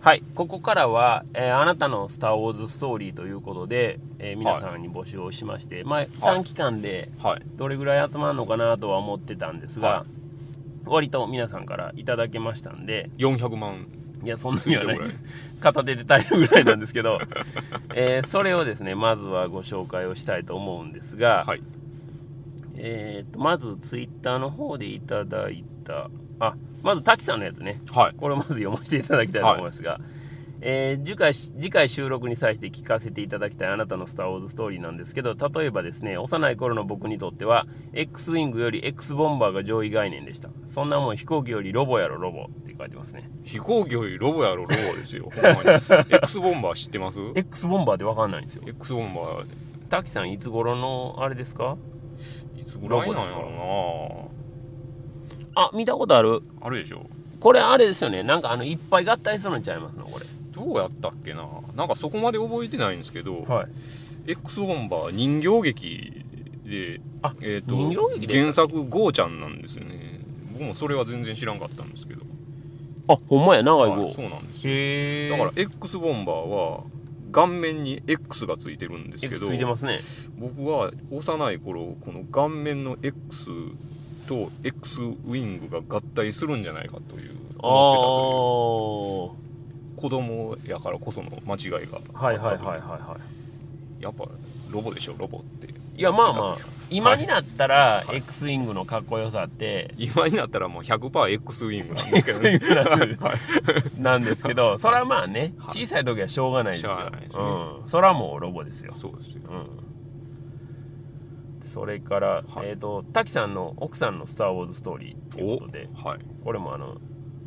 はい、ここからは、えーあなたの「スター・ウォーズ・ストーリー」ということで、えー皆さんに募集をしまして、まあ、短期間ではい。どれぐらい集まるのかなとは思ってたんですが、は割と皆さんからいただけましたんで。400万いやそんなにはないです 片手で足りるぐらいなんですけど、えーそれをですねまずはご紹介をしたいと思うんですが、はい。えーとまずツイッターの方でいただいたあまず滝さんのやつね。はい。これをまず読ませていただきたいと思いますが、えー次回次回収録に際して聞かせていただきたいあなたの「スター・ウォーズ・ストーリー」なんですけど例えばですね幼い頃の僕にとっては X ウィングより X ボンバーが上位概念でした。そんなもん飛行機よりロボやろロボって書いてますね。飛行機よりロボやろロボですよ。ほんまに。X ボンバー知ってます？X ボンバーって分かんないんですよ。X ボンバー滝さんいつ頃のあれですか？いつぐらいなんやろあ見たことある。なあるでしょ。これあれですよね。なんかあのいっぱい合体するんちゃいますの？これ。どうやったっけな。なんかそこまで覚えてないんですけど、はい。X ボンバー人形劇であえー、と原作ゴーちゃんなんですよね。僕もそれは全然知らんかったんですけど、あほんまや長いはい号そうなんですよ。だから X ボンバーは顔面に X がついてるんですけどついてますね。僕は幼い頃この顔面の X と X ウィングが合体するんじゃないかというあ思ってたという。あ子供やからこその間違いがはいはいはいはいあったとい。やっぱロボでしょロボって。いいやまあまあ今になったらはい。X ウィングのかっこよさって。今になったらもう 100%X ウィングなんですけどね。X ウィングなんですはい なんですけどそれはまあねはい。小さい時はしょうがないですよ。しょうがないうん。それはもうロボですよ。そうですよ。うんそれからはい。えっと滝さんの奥さんの「スター・ウォーズ・ストーリー」ということではい。これもあの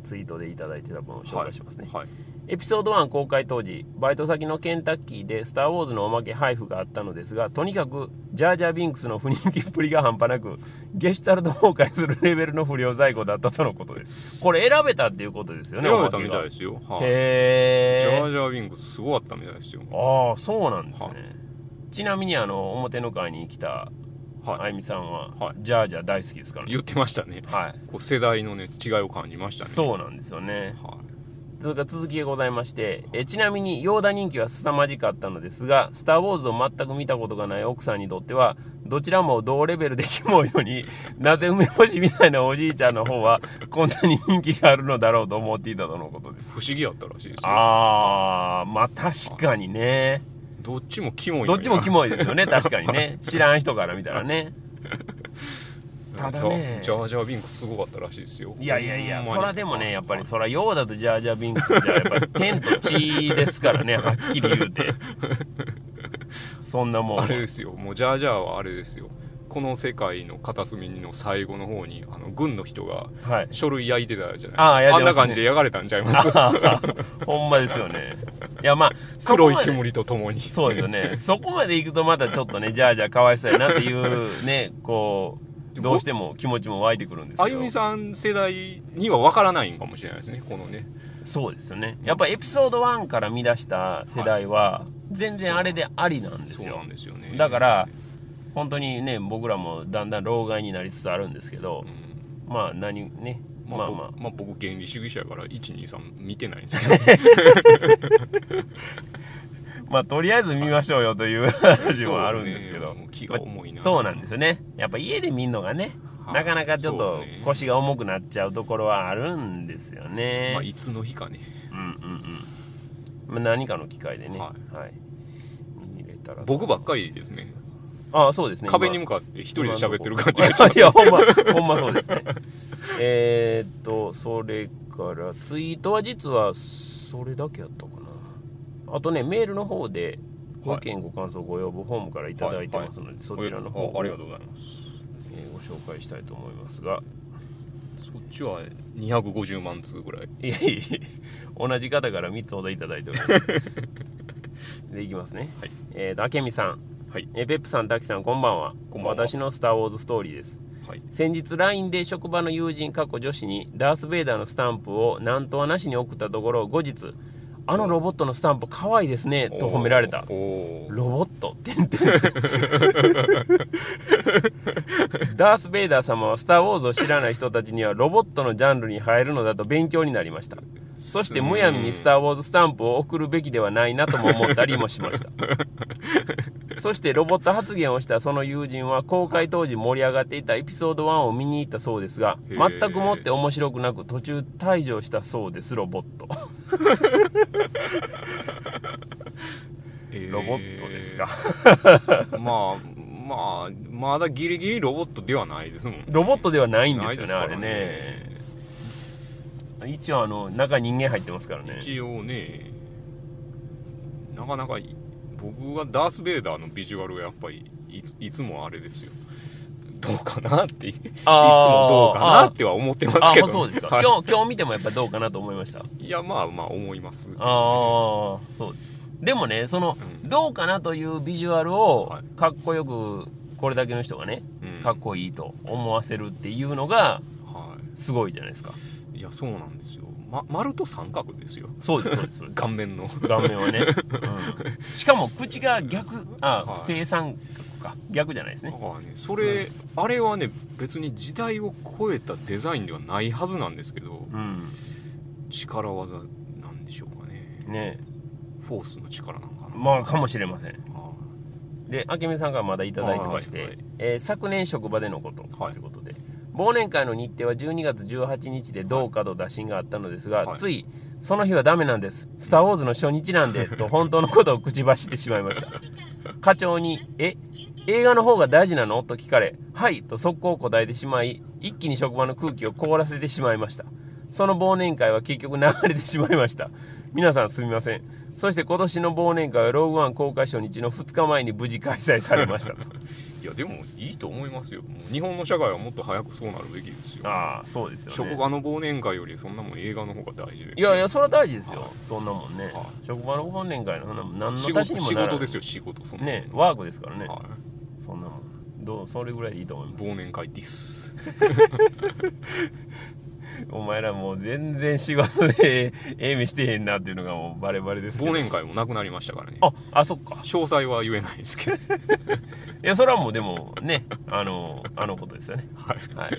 ツイートでいただいてたものを紹介しますね。はい。エピソード1公開当時バイト先のケンタッキーで「スター・ウォーズ」のおまけ配布があったのですがとにかくジャージャー・ビンクスの不人気っぷりが半端なくゲシュタルト崩壊するレベルの不良在庫だったとのことです。これ選べたっていうことですよね選べたみたいいですよ、はい、へジャーえジャーウィングスすごかったみたいですよ。ああそうなんですね、はい。ちなみにあの表の会に来たはい。あゆみさんは、はい。ジャージャー大好きですからね。言ってましたね。はい。こう世代のね違いを感じましたね。そうなんですよね。はそれから続きがございましてえちなみにヨーダ人気は凄まじかったのですが「スター・ウォーズ」を全く見たことがない奥さんにとってはどちらも同レベルでキモいのに なぜ梅干しみたいなおじいちゃんの方はこんなに人気があるのだろうと思っていたとのことです。い不思議やったらしいですよ。あーまあ確かにねどっちもキモいどっちもキモモいですよね。確かにね。知らん人から見たらね。ただね。ジャージャーウィングスすごかったらしいですよ。いやいやいや、そらでもね、やっぱりそらヨーダとジャージャービンクスじゃ、やっぱり天と地ですからね、はっきり言うて。そんなもんは。あれですよ。もうジャージャーはあれですよ。この世界の片隅の最後の方にあの軍の人がはい。書類焼いてたじゃないですか。ああ焼いてましたねんな感じで焼かれたんちゃいます？ほんまですよね。いや、まあ、黒い煙とともにそうよね。そこまで行くとまたちょっとね、ジャージャーかわいそうやなっていうね、こう、どうしても気持ちも湧いてくるんですけど。あゆみさん世代には分からないんかもしれないですねこのねそうですよね。やっぱエピソード1から見出した世代は、全然あれでありなんですよそうなん。ですよねだから本当にね僕らもだんだん老害になりつつあるんですけどう、んまあ何ねまあ、まあ。まあ僕まあ、僕原理主義者やから123見てないんですけど。まあとりあえず見ましょうよという話もあるんですけど。ね。気が重いな。そうなんですよね。やっぱ家で見んのがねはい。なかなかちょっと腰が重くなっちゃうところはあるんですよね、まあ、いつの日かね。うんうんうん、まあ、何かの機会でね。は、はい。見れたら僕ばっかりですねああそうですね壁に今。向かって一人で喋ってる感じがしますいやほんまほんまそうですね。えーっとそれからツイートは実はそれだけやったかな。あとねメールの方でご意見ご感想ご要望フォームからいただいてますので、そちらの方をあありがとうございます。えーご紹介したいと思いますが。そっちは250万通ぐらい。いやいや同じ方から3つほどいただいております。でいきますね、はい。えーと明美さん、はい。えーペップさん滝さんこんばんは。こんばんは。私の「スター・ウォーズ・ストーリー」です。はい。先日 LINE で職場の友人過去女子にダース・ベイダーのスタンプを何とはなしに送ったところ後日「あのロボットのスタンプ可愛いですね」と褒められた。ロボット？てんてん ダース・ベイダー様は「スター・ウォーズ」を知らない人たちにはロボットのジャンルに入るのだと勉強になりました。そしてむやみに「スター・ウォーズ」スタンプを送るべきではないなとも思ったりもしましたそしてロボット発言をしたその友人は公開当時盛り上がっていたエピソード1を見に行ったそうですが全くもって面白くなく途中退場したそうですロボット。えー。ロボットですか？まあまあまだギリギリロボットではないですもん。ロボットではないんですよねないですからあれね。一応あの中人間入ってますからね。一応ねなかなかい僕はダース・ベイダーのビジュアルはやっぱりいつもあれですよ。どうかなっていつもどうかなっては思ってますあけど、あそうですか、はい。今日今日見てもやっぱどうかなと思いました。いやまあまあ思います。ああそうです。でもねその、うん。どうかなというビジュアルをはい。かっこよくこれだけの人がねうん。かっこいいと思わせるっていうのがはすごいじゃないですか。いいやそうなんですよ、ま、丸と三角ですよ。そうですそうですそうです。顔面の。顔面はね、うん、しかも口が逆。あ、はい。正三角か。逆じゃないですね。ねそれあれはね別に時代を超えたデザインではないはずなんですけどうん。力技なんでしょうかね。ね。フォースの力なのかな。まあかもしれません。はで明美さんからまだいただいてまして、はいはい。えー昨年職場でのこと。はい。ということで、忘年会の日程は12月18日で同化と打診があったのですが、はい。ついその日はダメなんです「スター・ウォーズ」の初日なんで と本当のことを口走ってしまいました。課長に「え映画の方が大事なの?」と聞かれ「はい」と速攻答えてしまい一気に職場の空気を凍らせてしまいました。その忘年会は結局流れてしまいました。皆さんすみません。そして今年の忘年会はローグワン公開初日の2日前に無事開催されましたとい、いやでもいいと思いますよ。日本の社会はもっと早くそうなるべきですよ。ああそうですよね。職場の忘年会よりそんなもん映画の方が大事ですいやいやそれは大事ですよ、はい。そんなもんね、は職場の忘年会のそんなもん何の仕足にもなら仕事ですよ仕事そんなねワークですからね、はそんなもん。どうそれぐらいでいいと思いい、ます。忘年会ディス お前らもう全然仕事でええ目してへんなっていうのがもうバレバレです忘年会もなくなりましたからね。ああそっか。詳細は言えないですけど。いやそれはもうでもねあのあのことですよね。はい。はい。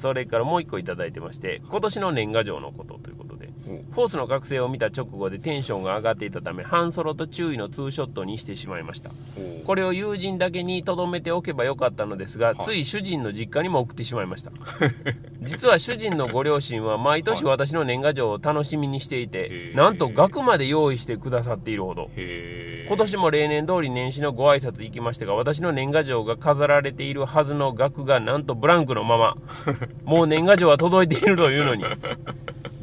それからもう一個いただいてまして今年の年賀状のことということでお。フォースの覚醒を見た直後でテンションが上がっていたためハンソロと注意のツーショットにしてしまいました。お。これを友人だけに留めておけばよかったのですが、はい。つい主人の実家にも送ってしまいました 実は主人のご両親は毎年私の年賀状を楽しみにしていて、なんと額まで用意してくださっているほど。今年も例年通り年始のご挨拶行きましたが私の年賀状が飾られているはずの額がなんとブランクのまま もう年賀状は届いているというのに。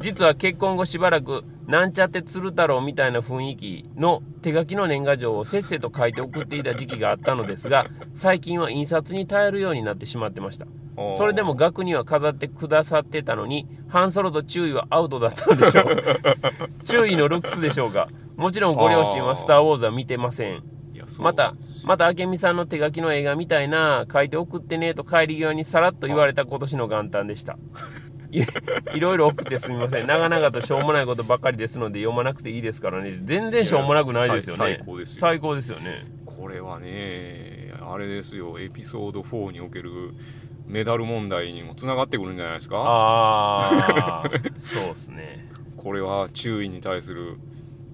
実は結婚後しばらくなんちゃって鶴太郎みたいな雰囲気の手書きの年賀状をせっせと書いて送っていた時期があったのですが最近は印刷に頼るようになってしまってましたそれでも額には飾ってくださってたのにハンソロと注意はアウトだったのでしょう。注意のルックスでしょうかもちろんご両親は「スター・ウォーズ」は見てません。またまた明美さんの手書きの映画みたいな書いて送ってねと帰り際にさらっと言われた今年の元旦でした。いいろいろ送ってすみません。長々としょうもないことばっかりですので読まなくていいですからね。全然しょうもなくないですよね。いや最最高ですよ。最高ですよね。これはねあれですよ。エピソード4におけるメダル問題にもつながってくるんじゃないですか？ああ そうですね。これは注意に対する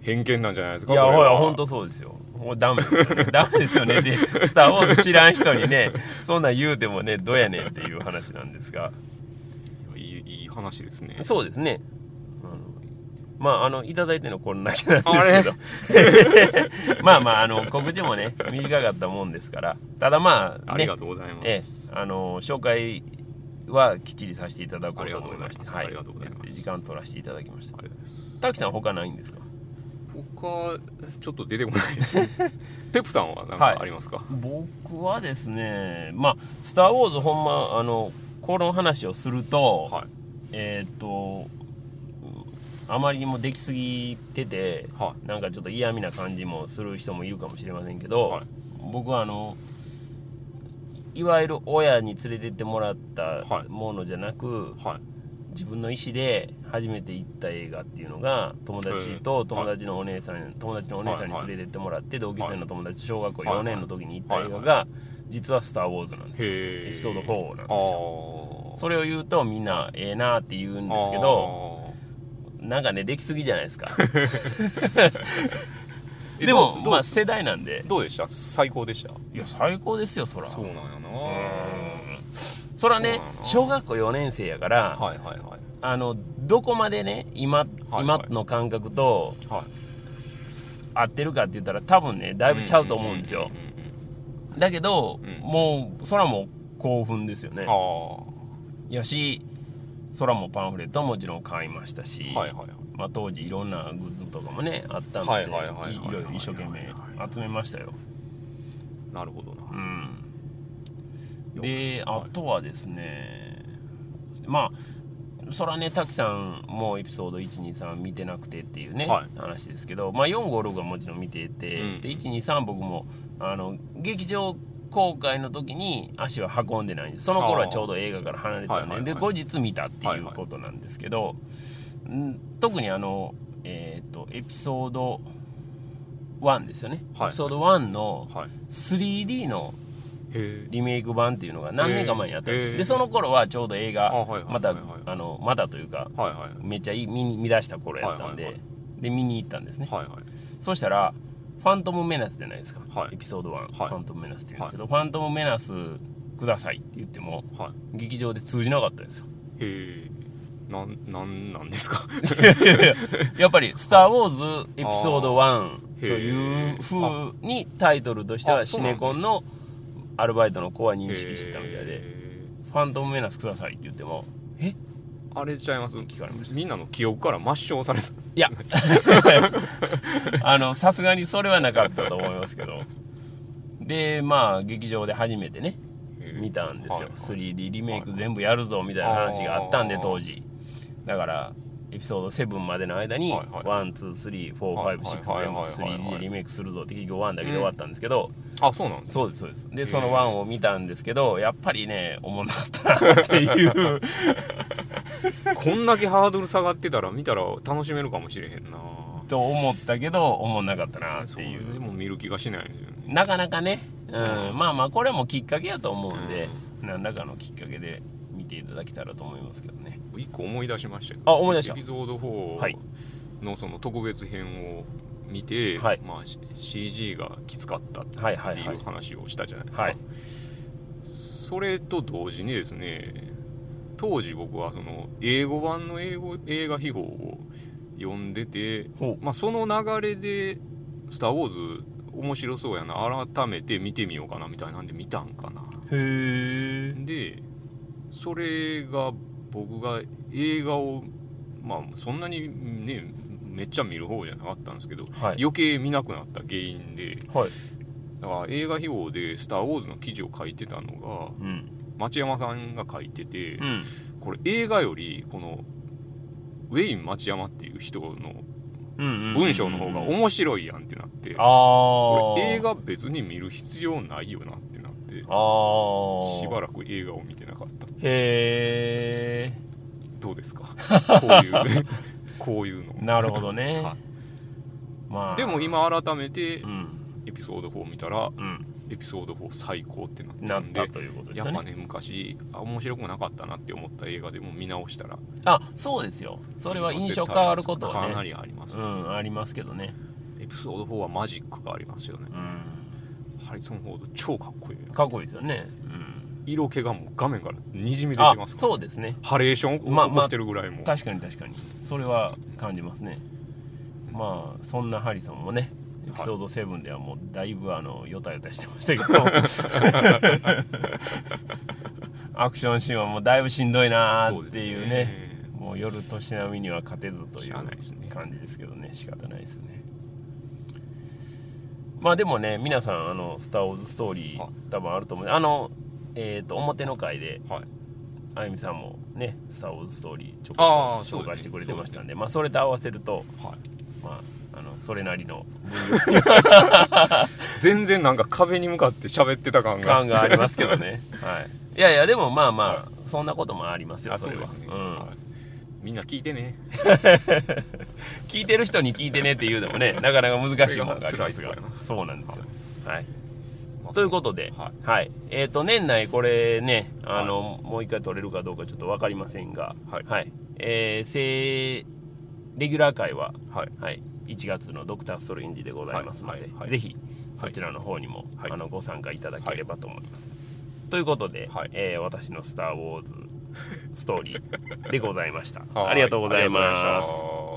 偏見なんじゃないですか？いやほら本当そうですよ。もうダメ。ですよねダメですよね。で「スター・ウォーズ」知らん人にねそんなん言うてもねどうやねんっていう話なんですが。いいいい話ですね。そうですね。まあ、あの、いただいてるのこれだけなんあですけど。まあまあ、あの、告知もね、短かったもんですから。ただまあ、ねありが、とうございます、ええ、あの、紹介はきっちりさせていただこうと思いまして、ありがとうございます。時間取らせていただきました。滝さん、他ないんですか？他ちょっと出てこないです。ペプさんは何はい。かありますか、僕はですね、まあ、スター・ウォーズ、ほんま、あの、この話をすると、はい。えーっと、あまりにもできすぎてて、はなんかちょっと嫌味な感じもする人もいるかもしれませんけど、はい。僕はあのいわゆる親に連れてってもらったはい。ものじゃなく、いはい。自分の意思で初めて行った映画っていうのが友達と友達のお姉さん、友達のお姉さんに連れてってもらって、同級生の友達小学校はい4年の時に行った映画が、実は「スター・ウォーズ」なんですよ。エピソード4なんですあよ。あそれを言うとみんなええなって言うんですけどなんかねできすぎじゃないですか。えでもまあ世代なんで。どうでした？最高でした？いや最高ですよそら。そうなんやな。そらね小学校4年生やから、はいはいはい。あのどこまでね今,、はい今の感覚とはい。合ってるかって言ったら多分ねだいぶちゃうと思うんですよ、だけど、うん。もうそらもう興奮ですよね。あやしそらもパンフレットはもちろん買いましたし、あはいはいはい。まあ、当時いろんなグッズとかもねあったんで、いろいろ一生懸命集めましたよ、なるほどな。うん、であとはですねまあそらね滝さんもエピソード123見てなくてっていうね、はい。話ですけど、まあ、456はもちろん見てて、うん。で123僕もあの劇場公開の時に足は運んでないんです。その頃はちょうど映画から離れてたんで,、はいはいはい。で後日見たっていうことなんですけど、ん特にあのえっ、とエピソード1ですよね、はいエピソード1のはい。3D のリメイク版っていうのが何年か前にあったんで。その頃はちょうど映画またはいあのまたというかはいはいめっちゃいい見見出した頃やったんで、はいはい。で見に行ったんですね、はいはい。そしたらファントムメナスじゃないですか、はい。エピソード1、はい。ファントムメナスっていうんですけど、ファントムメナスくださいって言ってもはい。劇場で通じなかったですよ。へえなんなんなんですか？やっぱり「スター・ウォーズエピソード1」とへい。うー風にタイトルとしてはシネコンのアルバイトの子は認識してたみたいでへ「ファントムメナスください」って言っても「え？ーあれちゃいます？聞かれましたみんなの記憶から抹消された。いや。あのさすがにそれはなかったと思いますけど。でまあ劇場で初めてね見たんですよ、はいはい。3D リメイク全部やるぞみたいな話があったんで当時。だからエピソード7までの間にはいはい。1234567はい全部はいはいはいはい 3D でリメイクするぞ。って結局1だけで終わったんですけど、あそうなんですそうですそうです。でー。その1を見たんですけどやっぱりねおもんなかったなっていう。こんだけハードル下がってたら見たら楽しめるかもしれへんな。と思ったけどおもんなかったなっていう。それでも見る気がしないんですよね。なかなかね、うんまあまあこれもきっかけやと思うんで、何らかのきっかけで。見ていただけたらと思いますけどね。一個思い出しましたよあ思い出した。エピソードはい。4のその特別編を見て、はい。まあ、CG がきつかったってはいはいはい。いう話をしたじゃないですか、はい。それと同時にですね当時僕はその英語版の英語映画秘宝を読んでて、ほまあ、その流れで「スター・ウォーズ」面白そうやな改めて見てみようかなみたいなんで見たんかな。へえでそれが僕が映画をまあそんなにねめっちゃ見る方じゃなかったんですけど、はい。余計見なくなった原因ではい。だから映画秘宝で「スター・ウォーズ」の記事を書いてたのがうん。町山さんが書いてて、うん。これ映画よりこのウェイン町山っていう人の文章の方が面白いやんってなって、これ映画別に見る必要ないよなっててああしばらく映画を見てなかった。へえどうですか？こういうねこういうの。なるほどね、はい。まあ。でも今改めてうん。エピソード4見たらうん。エピソード4最高ってなっなたんでやっぱね昔あ面白くなかったなって思った映画でも見直したらあそうですよ。それは印象変わることはかなねりあります、うんありますけどね。エピソード4はマジックがありますよね。うんハリソン・フォード超かっこいいよかっこいいですよね、色気がもう画面からにじみ出てますから。そうですね。ハレーションをまあ起こしてるぐらいも。う、確かに確かに。それは感じますね。まあそんなハリソンもねエピソード7ではもうだいぶあのヨタヨタしてましたけど。アクションシーンはもうだいぶしんどいなーっていうね。もう夜年並みには勝てずというね。感じですけどね。仕方ないですよねまあでもね皆さんあの「スター・ウォーズ・ストーリーはい」多分あると思う。あのえっ、と表の回ではい。あゆみさんもね「スター・ウォーズ・ストーリー」ちょっと紹介してくれてましたんでそうまあそれと合わせるとはい。まああのそれなりの。全然なんか壁に向かって喋ってた感が。感がありますけどね。はい。いやいやでもまあまあそんなこともありますよあそれはね。うん。はいみんな聞いてね。聞いてる人に聞いてねって言うのもねなかなか難しいものがありますが。そうなんですよ。はい。ということで、はい、はい、えっ、ー、と年内これねあの、はい、もう一回取れるかどうかちょっと分かりませんが、はい、はい、えー、正レギュラー会は、はい。1月のドクターストレンジでございますので、ぜひそちらの方にも、あのご参加いただければと思います。ということで、えー、私の「スター・ウォーズ」ストーリーでございました。ありがとうございます。